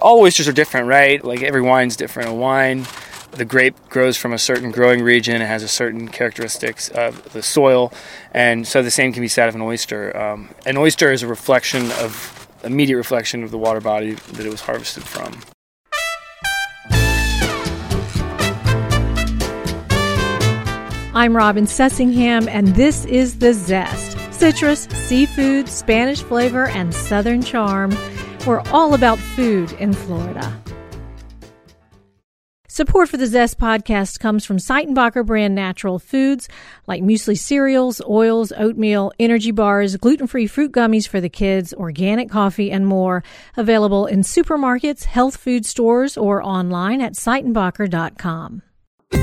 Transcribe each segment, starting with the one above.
All oysters are different, right? Like every wine's different. A wine, the grape grows from a certain growing region. It has a certain characteristics of the soil, and so the same can be said of an oyster. Um, an oyster is a reflection of immediate reflection of the water body that it was harvested from. I'm Robin Sussingham, and this is The Zest citrus, seafood, Spanish flavor, and southern charm. We're all about food in Florida. Support for the Zest podcast comes from Seitenbacher brand natural foods like muesli cereals, oils, oatmeal, energy bars, gluten free fruit gummies for the kids, organic coffee, and more. Available in supermarkets, health food stores, or online at Seitenbacher.com. In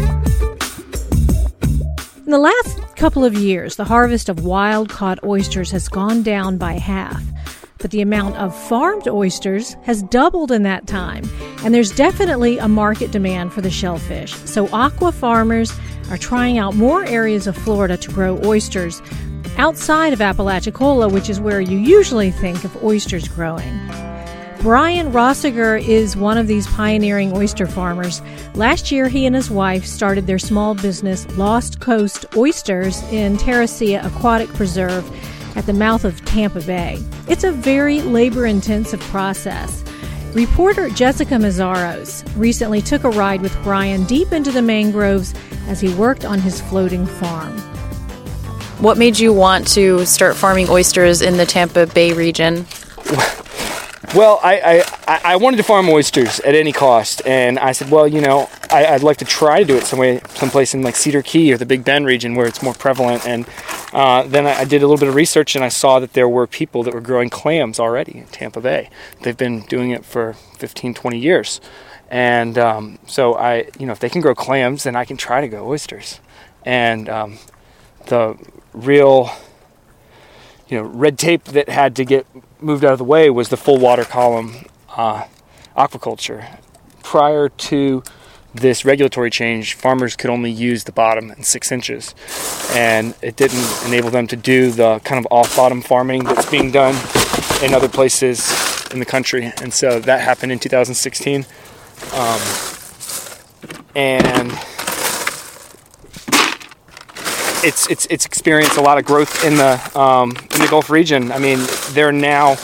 the last couple of years, the harvest of wild caught oysters has gone down by half. But the amount of farmed oysters has doubled in that time, and there's definitely a market demand for the shellfish. So, aqua farmers are trying out more areas of Florida to grow oysters outside of Apalachicola, which is where you usually think of oysters growing. Brian Rosseger is one of these pioneering oyster farmers. Last year, he and his wife started their small business, Lost Coast Oysters, in Terra Ceia Aquatic Preserve at the mouth of Tampa Bay. It's a very labor intensive process. Reporter Jessica Meszaros recently took a ride with Brian deep into the mangroves as he worked on his floating farm. What made you want to start farming oysters in the Tampa Bay region? Well, I, I, I wanted to farm oysters at any cost, and I said, well, you know, I, would like to try to do it some way, someplace in like Cedar Key or the Big Bend region where it's more prevalent. And uh, then I, I did a little bit of research, and I saw that there were people that were growing clams already in Tampa Bay. They've been doing it for 15, 20 years, and um, so I, you know, if they can grow clams, then I can try to grow oysters. And um, the real you know red tape that had to get moved out of the way was the full water column uh, aquaculture. Prior to this regulatory change, farmers could only use the bottom in six inches, and it didn't enable them to do the kind of off-bottom farming that's being done in other places in the country. And so that happened in 2016, um, and it's it's it's experienced a lot of growth in the um, in the Gulf region. I mean, there are now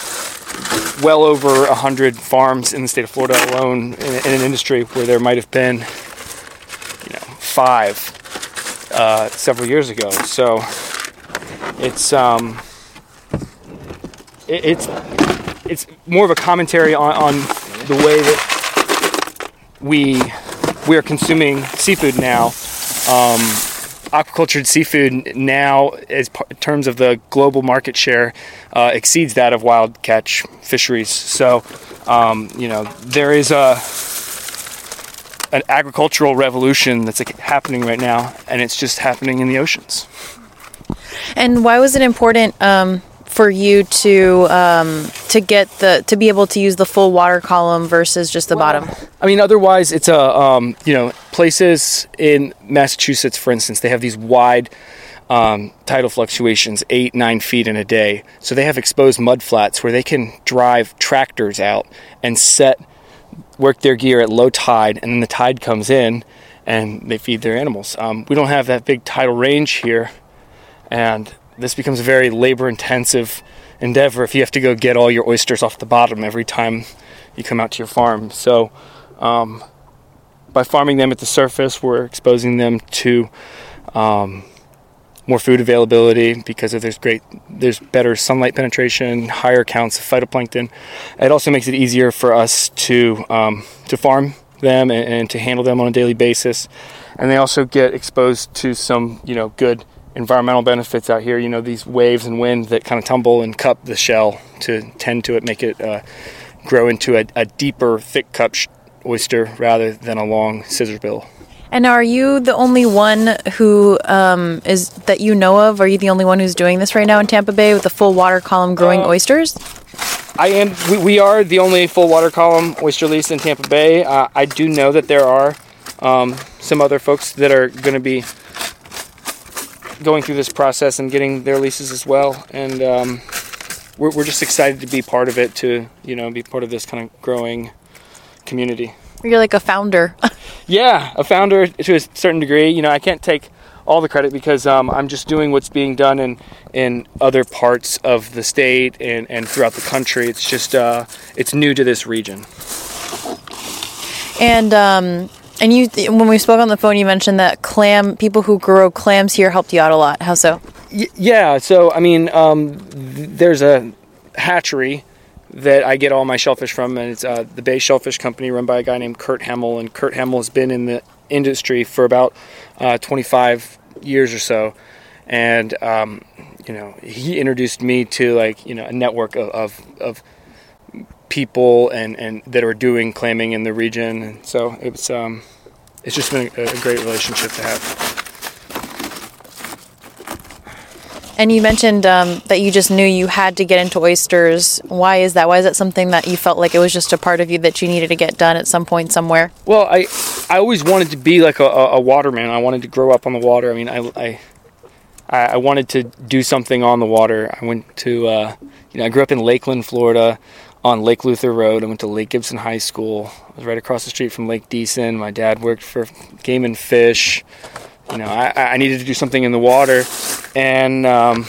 well over hundred farms in the state of Florida alone in, in, an industry where there might have been, you know, five uh, several years ago. So it's um, it, it's it's more of a commentary on, on the way that we we are consuming seafood now. Um, aquacultured seafood now, as in terms of the global market share, uh, exceeds that of wild catch fisheries. So, um, you know, there is a an agricultural revolution that's happening right now, and it's just happening in the oceans. And why was it important um, for you to um, to get the to be able to use the full water column versus just the well, bottom? I mean, otherwise, it's a um, you know places in Massachusetts, for instance, they have these wide um, tidal fluctuations, eight nine feet in a day. So they have exposed mud flats where they can drive tractors out and set work their gear at low tide, and then the tide comes in and they feed their animals. Um, we don't have that big tidal range here, and this becomes a very labor intensive endeavor if you have to go get all your oysters off the bottom every time you come out to your farm. So, um, by farming them at the surface, we're exposing them to um, more food availability because there's great there's better sunlight penetration, higher counts of phytoplankton. It also makes it easier for us to um, to farm them and, and, to handle them on a daily basis. And they also get exposed to some you know good environmental benefits out here. You know, these waves and wind that kind of tumble and cup the shell to tend to it, make it uh, grow into a, a, deeper, thick cup sh- oyster rather than a long scissor bill. And are you the only one who um, is that you know of? Are you the only one who's doing this right now in Tampa Bay with the full water column growing Uh, oysters? I am. We, we are the only full water column oyster lease in Tampa Bay. Uh, I do know that there are um, some other folks that are going to be going through this process and getting their leases as well. And um, we're, we're just excited to be part of it. To you know, be part of this kind of growing community. You're like a founder. Yeah, a founder to a certain degree. You know, I can't take all the credit because um, I'm just doing what's being done in in other parts of the state and, and throughout the country. It's just uh, it's new to this region. and um, and you when we spoke on the phone, you mentioned that clam people who grow clams here helped you out a lot. How so? Y- yeah, so I mean, um, th- there's a hatchery that I get all my shellfish from, and it's uh, the Bay Shellfish Company, run by a guy named Kurt Hemmel. And Kurt Hemmel has been in the industry for about uh, 25 years or so, and um, you know, he introduced me to like you know a network of of, of people and, and that are doing clamming in the region, and so it was um, it's just been a, a great relationship to have. And you mentioned um, that you just knew you had to get into oysters. Why is that? Why is that something that you felt like it was just a part of you that you needed to get done at some point somewhere? Well, I I always wanted to be like a, a, waterman. I wanted to grow up on the water. I mean, I I I I wanted to do something on the water. I went to uh, you know I grew up in Lakeland, Florida, on Lake Luther Road. I went to Lake Gibson High School. I was right across the street from Lake Deeson. My dad worked for Game and Fish. You know, I, I needed to do something in the water, and um,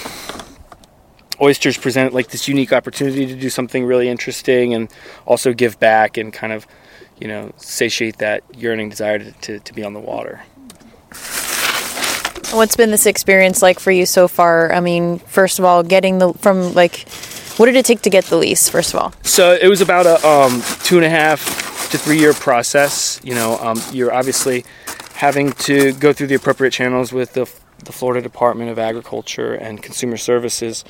oysters present like this unique opportunity to do something really interesting and also give back and kind of you know satiate that yearning desire to, to, to be on the water What's been this experience like for you so far? I mean, first of all, getting the from like, what did it take to get the lease? First of all, so it was about a um, two and a half to three year process you know um, you're obviously having to go through the appropriate channels with the, the florida department of agriculture and consumer services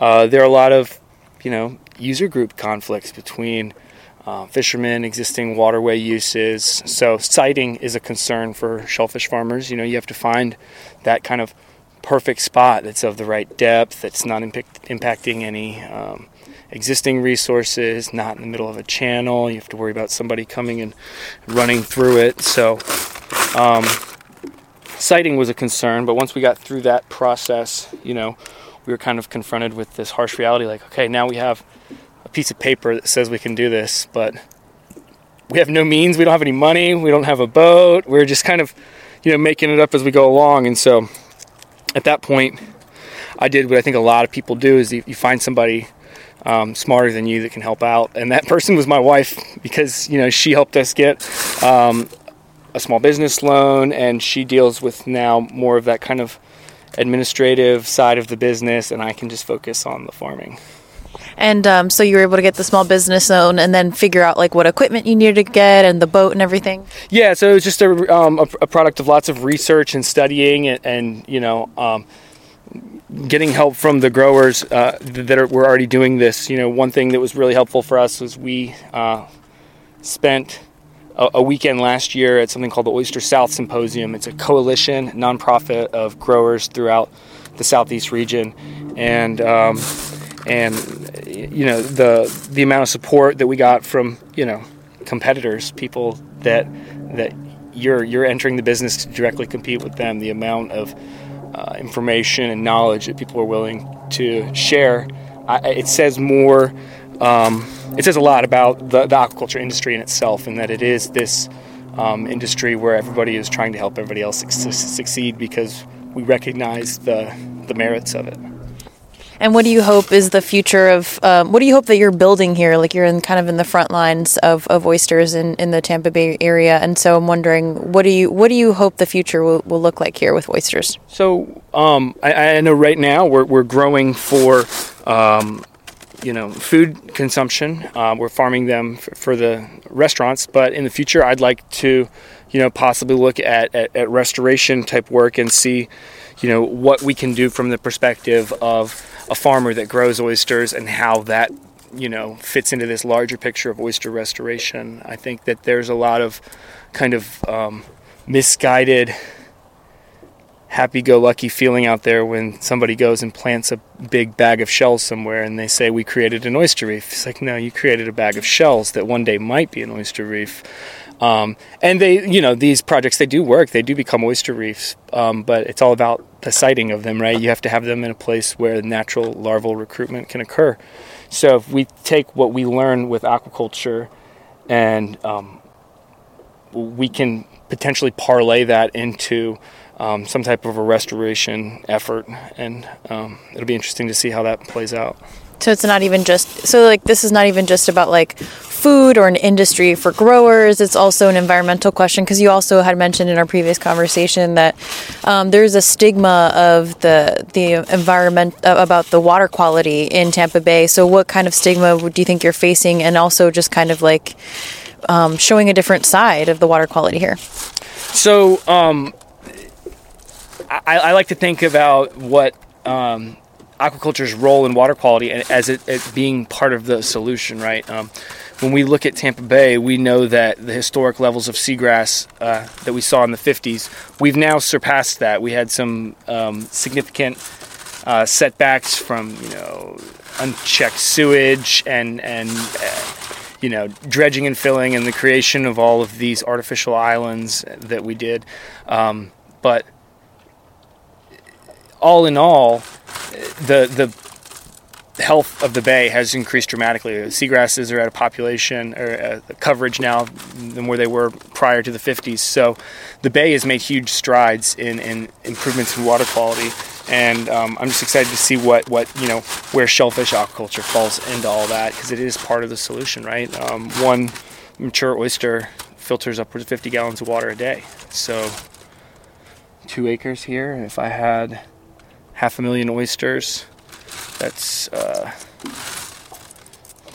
uh, there are a lot of you know user group conflicts between uh, fishermen, existing waterway uses. So siting is a concern for shellfish farmers. You know, you have to find that kind of perfect spot that's of the right depth, that's not impact, impacting any um, existing resources, not in the middle of a channel. You have to worry about somebody coming and running through it. So um, siting was a concern, but once we got through that process, you know, we were kind of confronted with this harsh reality like, okay, now we have a piece of paper that says we can do this, but we have no means, we don't have any money, we don't have a boat, we're just kind of, you know, making it up as we go along. And so at that point, I did what I think a lot of people do is you, you find somebody um, smarter than you that can help out. And that person was my wife because, you know, she helped us get um, a small business loan and she deals with now more of that kind of administrative side of the business and I can just focus on the farming. And um, so you were able to get the small business loan and then figure out like what equipment you needed to get and the boat and everything. Yeah, so it was just a, um, a, a product of lots of research and studying and, and you know, um, getting help from the growers uh, that are, were already doing this. You know, one thing that was really helpful for us was we uh, spent a, weekend last year at something called the Oyster South Symposium. It's a coalition, nonprofit of growers throughout the southeast region, and um, and you know the the amount of support that we got from you know competitors, people that that you're you're entering the business to directly compete with them. The amount of uh, information and knowledge that people are willing to share, I, it says more. Um, it says a lot about the, the aquaculture industry in itself, and that it is this um, industry where everybody is trying to help everybody else suc- succeed because we recognize the the merits of it. And what do you hope is the future of? Um, what do you hope that you're building here? Like you're in kind of in the front lines of, of oysters in, in the Tampa Bay area, and so I'm wondering, what do you what do you hope the future will, will look like here with oysters? So um, I, I know right now we're, we're growing for um, you know food consumption. Uh, we're farming them for, for the restaurants, but in the future I'd like to you know possibly look at, at, at restoration type work and see you know what we can do from the perspective of a farmer that grows oysters and how that you know fits into this larger picture of oyster restoration. I think that there's a lot of kind of um, misguided happy-go-lucky feeling out there when somebody goes and plants a big bag of shells somewhere and they say we created an oyster reef. It's like no, you created a bag of shells that one day might be an oyster reef. Um, and they, you know, these projects they do work. They do become oyster reefs, um, but it's all about the siting of them, right? You have to have them in a place where natural larval recruitment can occur. So if we take what we learn with aquaculture, and um, we can potentially parlay that into um, some type of a restoration effort, and um, it'll be interesting to see how that plays out. So it's not even just so like this is not even just about like food or an industry for growers. It's also an environmental question because you also had mentioned in our previous conversation that um, there's a stigma of the the environment uh, about the water quality in Tampa Bay. So what kind of stigma do you think you're facing, and also just kind of like um, showing a different side of the water quality here? So um, I, I, like to think about what um, aquaculture's role in water quality and as it, it, being part of the solution, right? Um, when we look at Tampa Bay, we know that the historic levels of seagrass uh, that we saw in the 50s, we've now surpassed that. We had some um, significant uh, setbacks from, you know, unchecked sewage and and uh, you know dredging and filling and the creation of all of these artificial islands that we did. Um, but all in all, the the health of the bay has increased dramatically. Seagrasses are at a population or a coverage now than where they were prior to the 50s. So the bay has made huge strides in, in improvements in water quality. And um, I'm just excited to see what, what you know where shellfish aquaculture falls into all that because it is part of the solution, right? Um, one mature oyster filters upwards of 50 gallons of water a day. So two acres here. If I had half a million oysters. That's uh,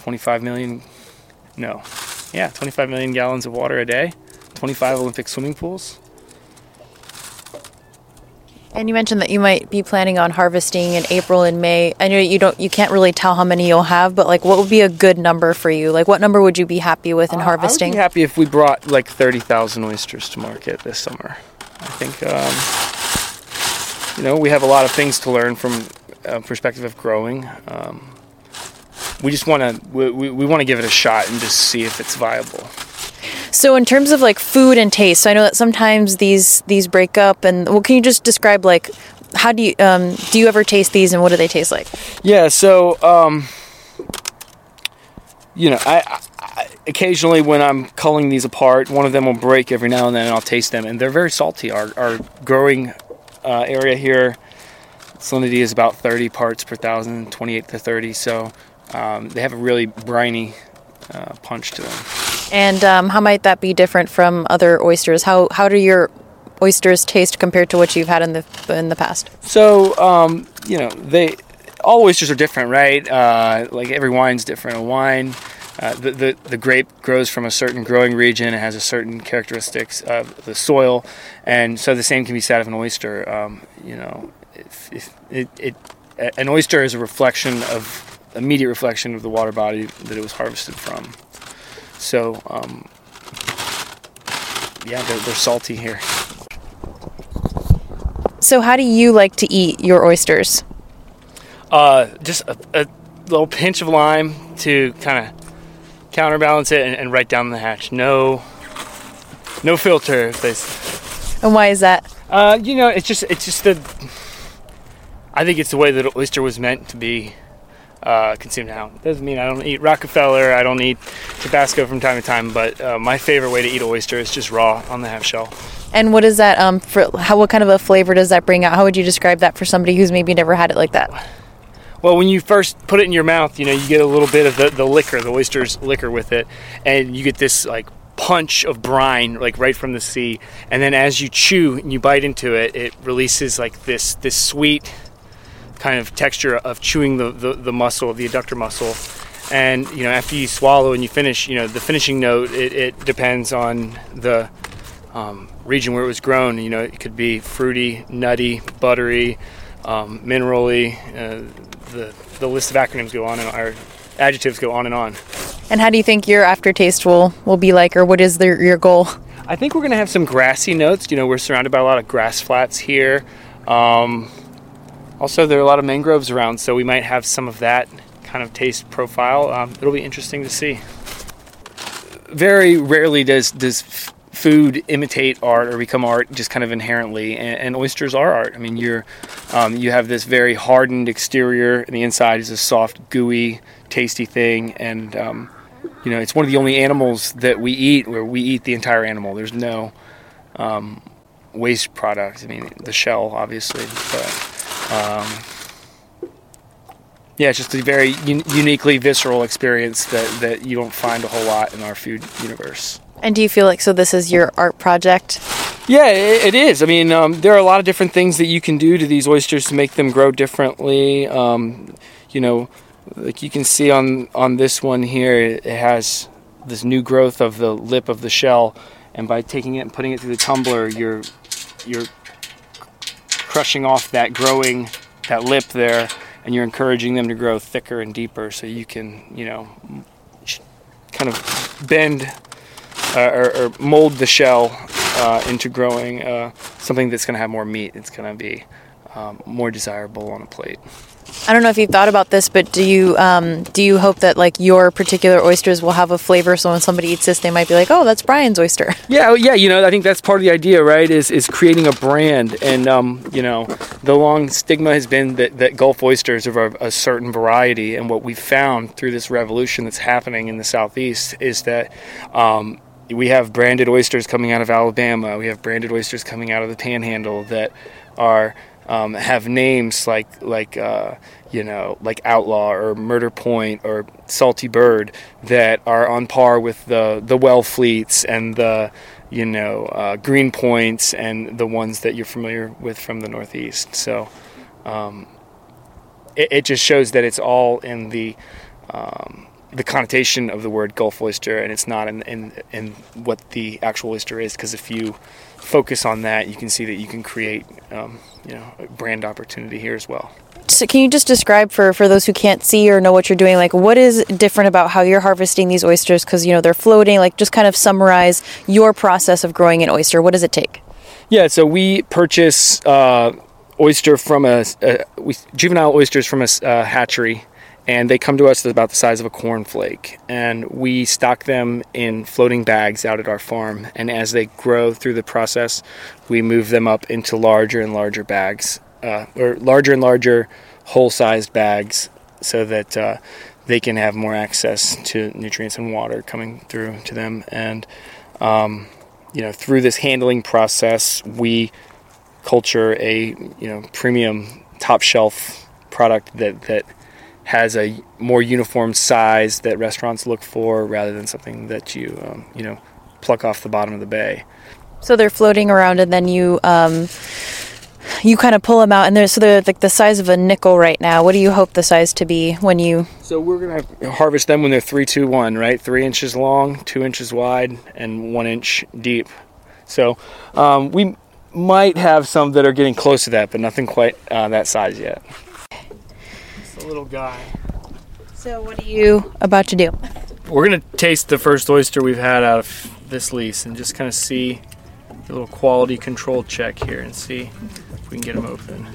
25 million. No, yeah, 25 million gallons of water a day. 25 Olympic swimming pools. And you mentioned that you might be planning on harvesting in April and May. I know you don't, you can't really tell how many you'll have, but like, what would be a good number for you? Like, what number would you be happy with in uh, harvesting? I would be happy if we brought like 30,000 oysters to market this summer. I think um, you know, we have a lot of things to learn from a perspective of growing. Um, we just want to we, we, we want to give it a shot and just see if it's viable. So in terms of like food and taste, so I know that sometimes these these break up, and well, can you just describe like how do you um, do you ever taste these, and what do they taste like? Yeah, so um, you know, I, I, occasionally when I'm culling these apart, one of them will break every now and then, and I'll taste them, and they're very salty. Our our growing uh, area here, salinity is about 30 parts per thousand, 28 to 30. So um, they have a really briny uh, punch to them. And um, how might that be different from other oysters? How how do your oysters taste compared to what you've had in the in the past? So um, you know they all oysters are different, right? Uh, like every wine's different. A wine uh, the, the, the, grape grows from a certain growing region. It has a certain characteristics of the soil, and so the same can be said of an oyster. Um, you know, if, if it, it, an oyster is a reflection of immediate reflection of the water body that it was harvested from. So, um, yeah, they're, they're salty here. So, how do you like to eat your oysters? Uh, just a, a little pinch of lime to kind of counterbalance it, and, and right down the hatch. No, no filter. And why is that? Uh, you know, it's just it's just the. I think it's the way that oyster was meant to be uh, consumed now. Doesn't mean I don't eat Rockefeller, I don't eat Tabasco from time to time, but uh, my favorite way to eat oyster is just raw on the half shell. And what is that? Um, for how? What kind of a flavor does that bring out? How would you describe that for somebody who's maybe never had it like that? Well, when you first put it in your mouth, you know, you get a little bit of the, the liquor, the oyster's liquor with it, and you get this like punch of brine like right from the sea and then as you chew and you bite into it it releases like this this sweet kind of texture of chewing the, the, the muscle the adductor muscle and you know after you swallow and you finish you know the finishing note it, it depends on the um, region where it was grown. You know it could be fruity nutty buttery um, minerally uh, the, the list of acronyms go on and our adjectives go on and on. And how do you think your aftertaste will will be like, or what is the, your goal? I think we're going to have some grassy notes. You know, we're surrounded by a lot of grass flats here. Um, also, there are a lot of mangroves around, so we might have some of that kind of taste profile. Um, it'll be interesting to see. Very rarely does does food imitate art or become art just kind of inherently, and, and oysters are art. I mean, you're um, you have this very hardened exterior, and the inside is a soft, gooey, tasty thing, and um, you know, it's one of the only animals that we eat where we eat the entire animal. There's no um, waste product. I mean, the shell, obviously, but um, yeah, it's just a very un- uniquely visceral experience that, that you don't find a whole lot in our food universe. And do you feel like so this is your art project? Yeah, it, is. I mean, um, there are a lot of different things that you can do to these oysters to make them grow differently. Um, you know, like you can see on on this one here, it has this new growth of the lip of the shell, and by taking it and putting it through the tumbler, you're you're crushing off that growing that lip there, and you're encouraging them to grow thicker and deeper, so you can you know kind of bend uh, or, or, mold the shell uh, into growing uh, something that's going to have more meat. It's going to be um, more desirable on a plate. I don't know if you've thought about this, but do you um, do you hope that like your particular oysters will have a flavor, so when somebody eats this, they might be like, "Oh, that's Brian's oyster." Yeah, yeah. You know, I think that's part of the idea, right? Is is creating a brand, and um, you know, the long stigma has been that, that Gulf oysters are of a certain variety, and what we've found through this revolution that's happening in the southeast is that. Um, we have branded oysters coming out of Alabama. We have branded oysters coming out of the Panhandle that are um, have names like like uh, you know like Outlaw or Murder Point or Salty Bird that are on par with the the Wellfleets and the you know uh, Green Points and the ones that you're familiar with from the Northeast. So um, it, it, just shows that it's all in the um, the connotation of the word Gulf oyster, and it's not in in, in what the actual oyster is. Because if you focus on that, you can see that you can create, um, you know, a brand opportunity here as well. So can you just describe for, for those who can't see or know what you're doing, like what is different about how you're harvesting these oysters? Because you know they're floating. Like just kind of summarize your process of growing an oyster. What does it take? Yeah, so we purchase uh, oyster from a, a we, juvenile oysters from a uh, hatchery and they come to us about the size of a cornflake. And we stock them in floating bags out at our farm. And as they grow through the process we move them up into larger and larger bags uh, or larger and larger whole-sized bags so that uh, they can have more access to nutrients and water coming through to them. And um, you know through this handling process we culture a you know premium top shelf product that that has a more uniform size that restaurants look for rather than something that you um, you know pluck off the bottom of the bay. So they're floating around, and then you um, you kind of pull them out, and they're so they're like the size of a nickel right now. What do you hope the size to be when you? So we're gonna harvest them when they're three, two, one, right? Three inches long, two inches wide, and one inch deep. So um, we might have some that are getting close to that, but nothing quite uh, that size yet little guy. So, what are you about to do? We're gonna taste the first oyster we've had out of this lease and just kind of see a little quality control check here and see if we can get them open.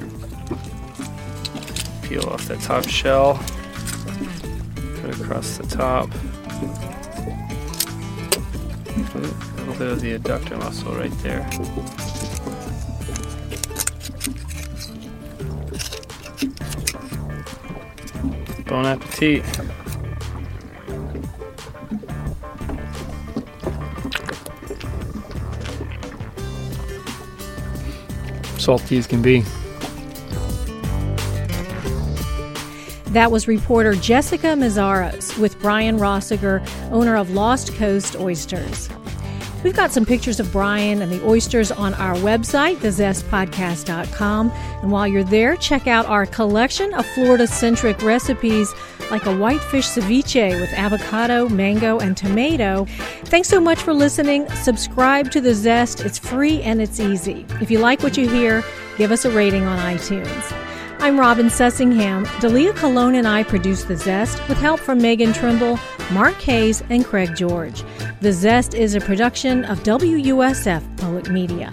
Peel off that top shell, cut across the top. A little bit of the adductor muscle right there. Bon appetit. Salty as can be. That was reporter Jessica Meszaros with Brian Rosseger, owner of Lost Coast Oysters. We've got some pictures of Brian and the oysters on our website, thezestpodcast.com. And while you're there, check out our collection of Florida centric recipes like a whitefish ceviche with avocado, mango, and tomato. Thanks so much for listening. Subscribe to The Zest. It's free and it's easy. If you like what you hear, give us a rating on iTunes. I'm Robin Sussingham. Dalia Colon and I produce The Zest with help from Megan Trimble, Mark Hayes, and Craig George. The Zest is a production of WUSF Public Media.